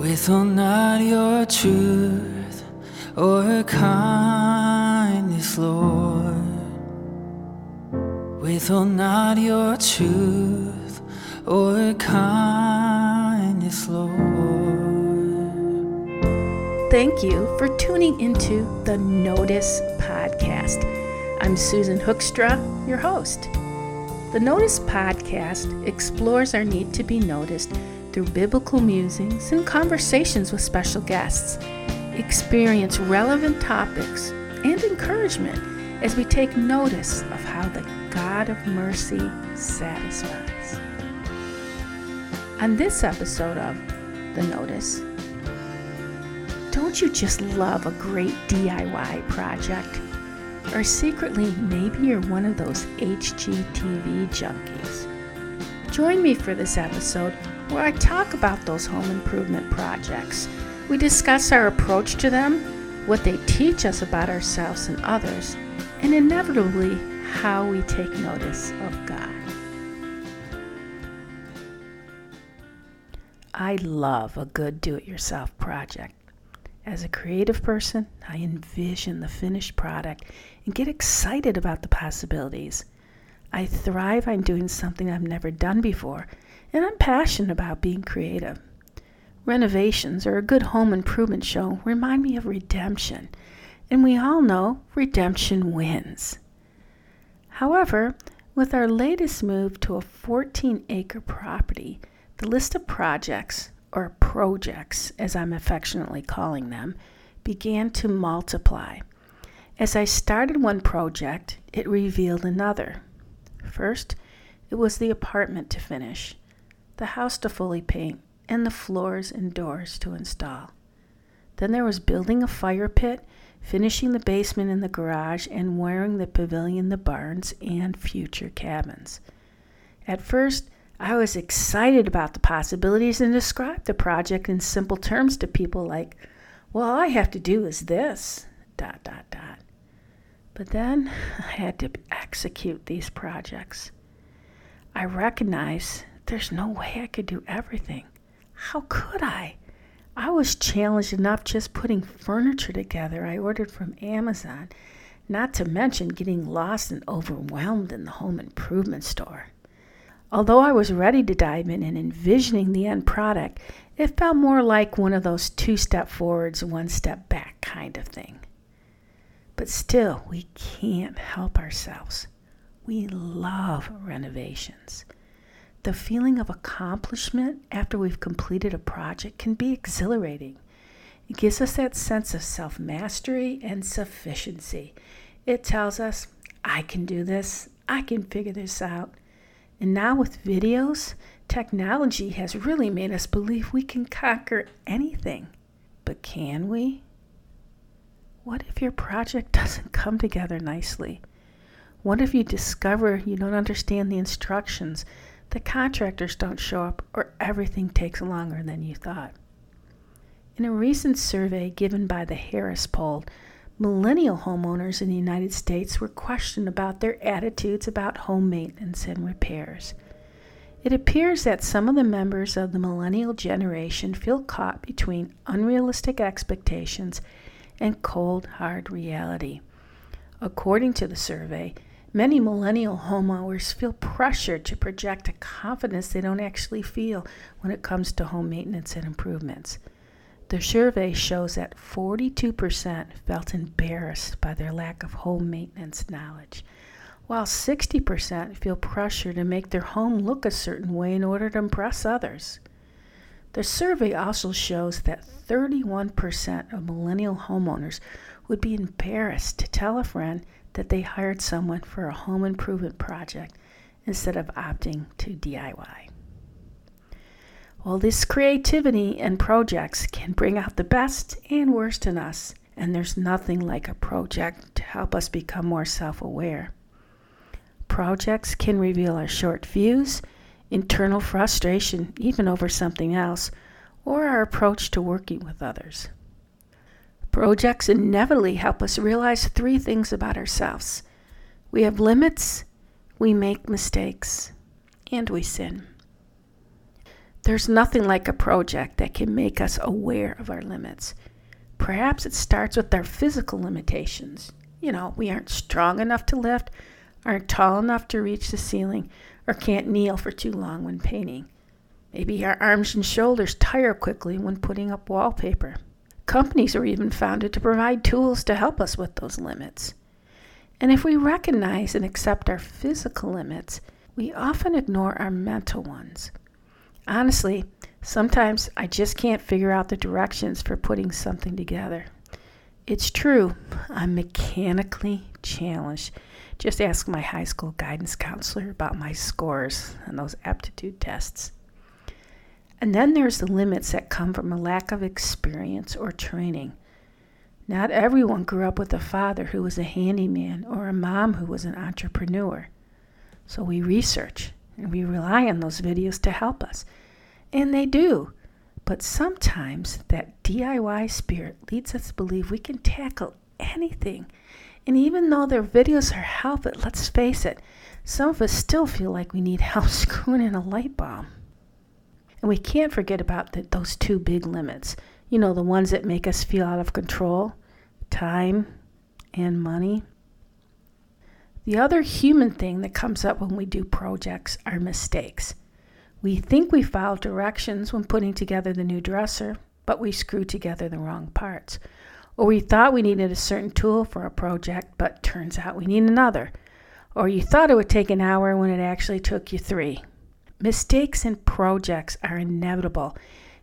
Withhold not your truth or kindness, Lord. Withhold not your truth or kindness, Lord. Thank you for tuning into the Notice podcast. I'm Susan Hoekstra, your host. The Notice podcast explores our need to be noticed through biblical musings and conversations with special guests. Experience relevant topics and encouragement as we take notice of how the God of mercy satisfies. On this episode of The Notice, don't you just love a great DIY project? Or secretly, maybe you're one of those HGTV junkies. Join me for this episode where I talk about those home improvement projects. We discuss our approach to them, what they teach us about ourselves and others, and inevitably how we take notice of God. I love a good do it yourself project. As a creative person, I envision the finished product and get excited about the possibilities. I thrive on doing something I've never done before, and I'm passionate about being creative. Renovations or a good home improvement show remind me of redemption, and we all know redemption wins. However, with our latest move to a 14 acre property, the list of projects, or projects as I'm affectionately calling them, began to multiply. As I started one project, it revealed another. First, it was the apartment to finish, the house to fully paint, and the floors and doors to install. Then there was building a fire pit, finishing the basement and the garage, and wiring the pavilion, the barns, and future cabins. At first, I was excited about the possibilities and described the project in simple terms to people like, well, all I have to do is this, dot, dot, dot. But then I had to execute these projects. I recognize there's no way I could do everything. How could I? I was challenged enough just putting furniture together I ordered from Amazon, not to mention getting lost and overwhelmed in the home improvement store. Although I was ready to dive in and envisioning the end product, it felt more like one of those two step forwards, one step back kind of thing. But still, we can't help ourselves. We love renovations. The feeling of accomplishment after we've completed a project can be exhilarating. It gives us that sense of self mastery and sufficiency. It tells us, I can do this, I can figure this out. And now, with videos, technology has really made us believe we can conquer anything. But can we? What if your project doesn't come together nicely? What if you discover you don't understand the instructions, the contractors don't show up, or everything takes longer than you thought? In a recent survey given by the Harris Poll, millennial homeowners in the United States were questioned about their attitudes about home maintenance and repairs. It appears that some of the members of the millennial generation feel caught between unrealistic expectations and cold, hard reality. According to the survey, many millennial homeowners feel pressured to project a confidence they don't actually feel when it comes to home maintenance and improvements. The survey shows that 42% felt embarrassed by their lack of home maintenance knowledge, while 60% feel pressure to make their home look a certain way in order to impress others. The survey also shows that 31% of millennial homeowners would be embarrassed to tell a friend that they hired someone for a home improvement project instead of opting to DIY. Well, this creativity and projects can bring out the best and worst in us, and there's nothing like a project to help us become more self aware. Projects can reveal our short fuse internal frustration, even over something else, or our approach to working with others. Projects inevitably help us realize three things about ourselves we have limits, we make mistakes, and we sin. There's nothing like a project that can make us aware of our limits. Perhaps it starts with our physical limitations. You know, we aren't strong enough to lift, aren't tall enough to reach the ceiling, or can't kneel for too long when painting. Maybe our arms and shoulders tire quickly when putting up wallpaper. Companies are even founded to provide tools to help us with those limits. And if we recognize and accept our physical limits, we often ignore our mental ones. Honestly, sometimes I just can't figure out the directions for putting something together. It's true, I'm mechanically challenged. Just ask my high school guidance counselor about my scores and those aptitude tests. And then there's the limits that come from a lack of experience or training. Not everyone grew up with a father who was a handyman or a mom who was an entrepreneur. So we research and we rely on those videos to help us. And they do. But sometimes that DIY spirit leads us to believe we can tackle anything. And even though their videos are helpful, let's face it, some of us still feel like we need help screwing in a light bulb. And we can't forget about the, those two big limits. You know, the ones that make us feel out of control time and money. The other human thing that comes up when we do projects are mistakes. We think we follow directions when putting together the new dresser, but we screw together the wrong parts. Or we thought we needed a certain tool for a project, but turns out we need another. Or you thought it would take an hour when it actually took you three. Mistakes in projects are inevitable,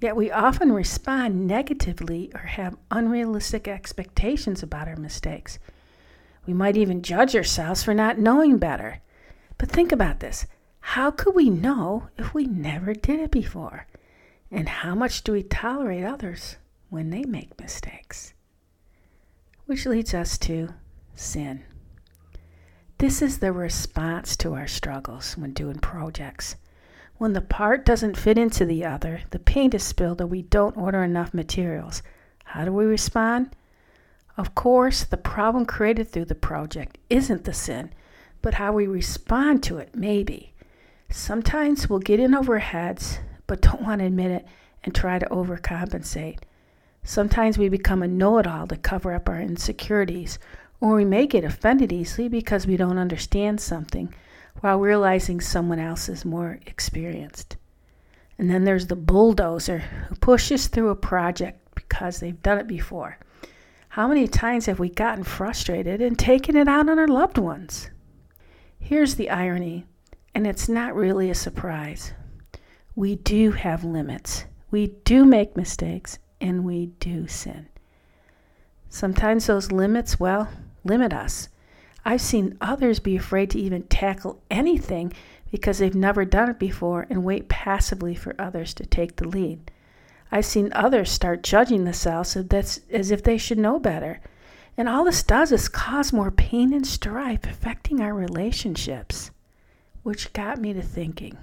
yet we often respond negatively or have unrealistic expectations about our mistakes. We might even judge ourselves for not knowing better. But think about this how could we know if we never did it before? And how much do we tolerate others when they make mistakes? Which leads us to sin. This is the response to our struggles when doing projects. When the part doesn't fit into the other, the paint is spilled, or we don't order enough materials, how do we respond? Of course, the problem created through the project isn't the sin, but how we respond to it, maybe. Sometimes we'll get in over our heads, but don't want to admit it and try to overcompensate. Sometimes we become a know it all to cover up our insecurities, or we may get offended easily because we don't understand something while realizing someone else is more experienced. And then there's the bulldozer who pushes through a project because they've done it before. How many times have we gotten frustrated and taken it out on our loved ones? Here's the irony, and it's not really a surprise. We do have limits, we do make mistakes, and we do sin. Sometimes those limits, well, limit us. I've seen others be afraid to even tackle anything because they've never done it before and wait passively for others to take the lead. I've seen others start judging themselves as if they should know better. And all this does is cause more pain and strife affecting our relationships. Which got me to thinking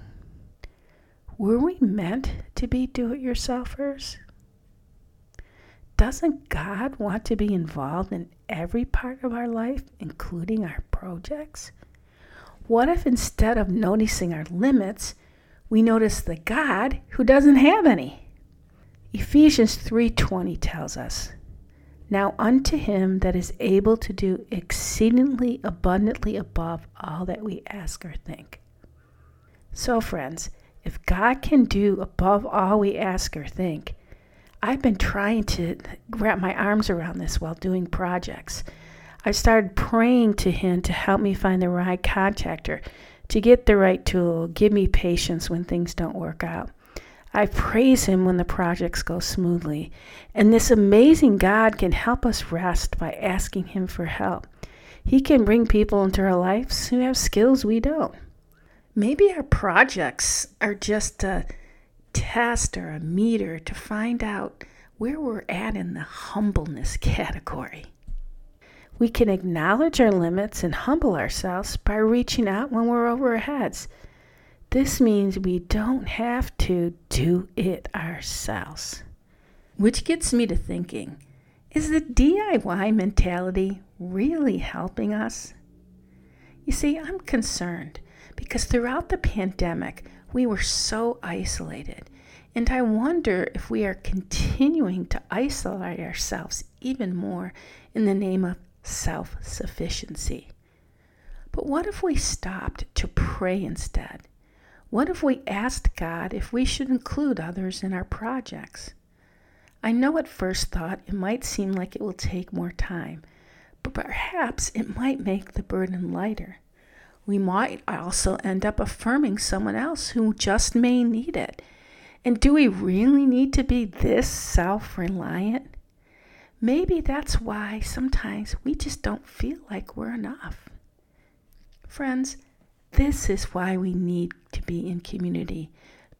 were we meant to be do it yourselfers? Doesn't God want to be involved in every part of our life, including our projects? What if instead of noticing our limits, we notice the God who doesn't have any? Ephesians 3:20 tells us, "Now unto him that is able to do exceedingly abundantly above all that we ask or think." So friends, if God can do above all we ask or think, I've been trying to wrap my arms around this while doing projects. I started praying to Him to help me find the right contractor, to get the right tool, give me patience when things don't work out. I praise Him when the projects go smoothly. And this amazing God can help us rest by asking Him for help. He can bring people into our lives who have skills we don't. Maybe our projects are just a test or a meter to find out where we're at in the humbleness category. We can acknowledge our limits and humble ourselves by reaching out when we're over our heads. This means we don't have to do it ourselves. Which gets me to thinking is the DIY mentality really helping us? You see, I'm concerned because throughout the pandemic, we were so isolated. And I wonder if we are continuing to isolate ourselves even more in the name of self sufficiency. But what if we stopped to pray instead? What if we asked God if we should include others in our projects? I know at first thought it might seem like it will take more time, but perhaps it might make the burden lighter. We might also end up affirming someone else who just may need it. And do we really need to be this self reliant? Maybe that's why sometimes we just don't feel like we're enough. Friends, this is why we need to be in community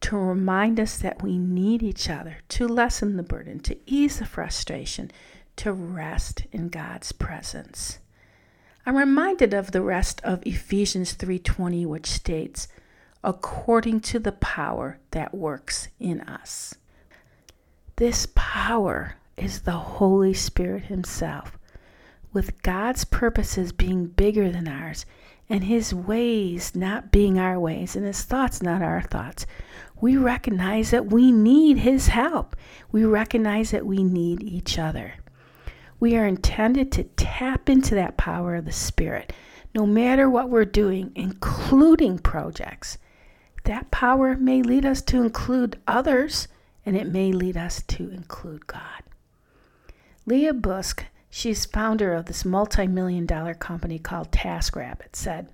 to remind us that we need each other, to lessen the burden, to ease the frustration, to rest in God's presence. I'm reminded of the rest of Ephesians 3:20 which states, according to the power that works in us. This power is the Holy Spirit himself, with God's purposes being bigger than ours and his ways not being our ways and his thoughts not our thoughts. We recognize that we need his help. We recognize that we need each other. We are intended to tap into that power of the Spirit, no matter what we're doing, including projects. That power may lead us to include others, and it may lead us to include God. Leah Busque She's founder of this multi million dollar company called TaskRabbit, said,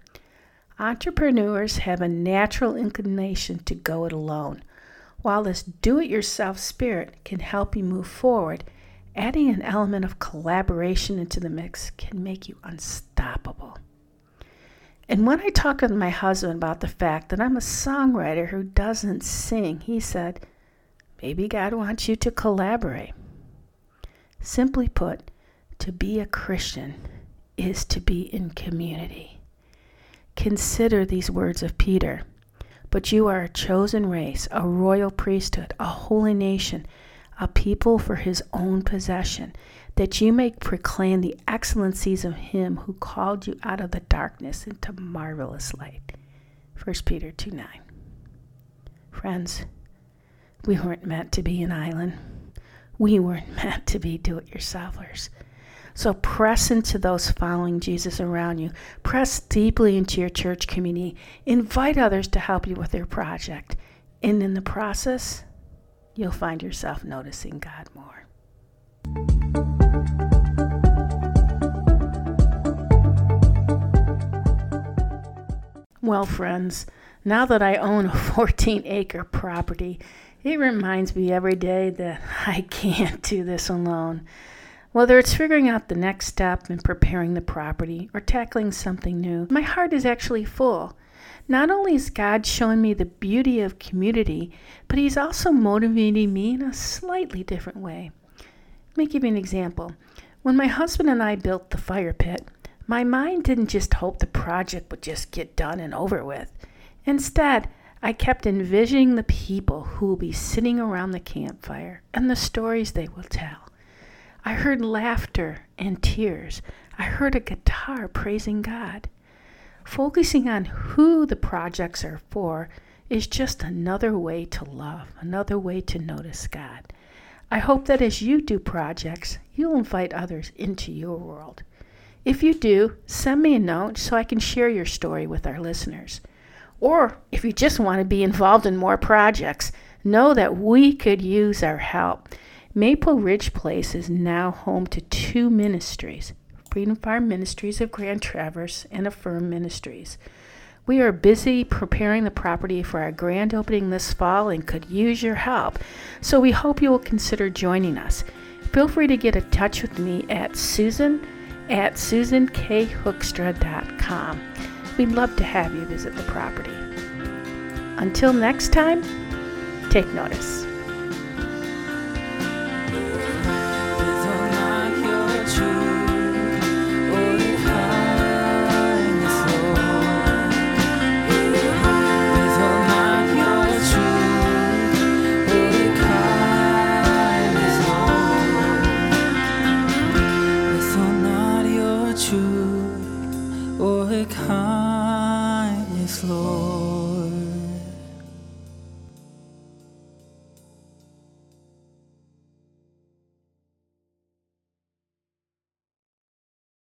Entrepreneurs have a natural inclination to go it alone. While this do it yourself spirit can help you move forward, adding an element of collaboration into the mix can make you unstoppable. And when I talked with my husband about the fact that I'm a songwriter who doesn't sing, he said, Maybe God wants you to collaborate. Simply put, to be a Christian is to be in community. Consider these words of Peter. But you are a chosen race, a royal priesthood, a holy nation, a people for his own possession, that you may proclaim the excellencies of him who called you out of the darkness into marvelous light. 1 Peter 2 9. Friends, we weren't meant to be an island. We weren't meant to be do it yourselfers. So press into those following Jesus around you. Press deeply into your church community. Invite others to help you with their project. And in the process, you'll find yourself noticing God more. Well, friends, now that I own a 14 acre property, it reminds me every day that I can't do this alone. Whether it's figuring out the next step in preparing the property or tackling something new, my heart is actually full. Not only is God showing me the beauty of community, but He's also motivating me in a slightly different way. Let me give you an example. When my husband and I built the fire pit, my mind didn't just hope the project would just get done and over with. Instead, I kept envisioning the people who will be sitting around the campfire and the stories they will tell. I heard laughter and tears. I heard a guitar praising God. Focusing on who the projects are for is just another way to love, another way to notice God. I hope that as you do projects, you'll invite others into your world. If you do, send me a note so I can share your story with our listeners. Or if you just want to be involved in more projects, know that we could use our help. Maple Ridge Place is now home to two ministries Freedom Farm Ministries of Grand Traverse and Affirm Ministries. We are busy preparing the property for our grand opening this fall and could use your help, so we hope you will consider joining us. Feel free to get in touch with me at susan at susankhoekstra.com. We'd love to have you visit the property. Until next time, take notice.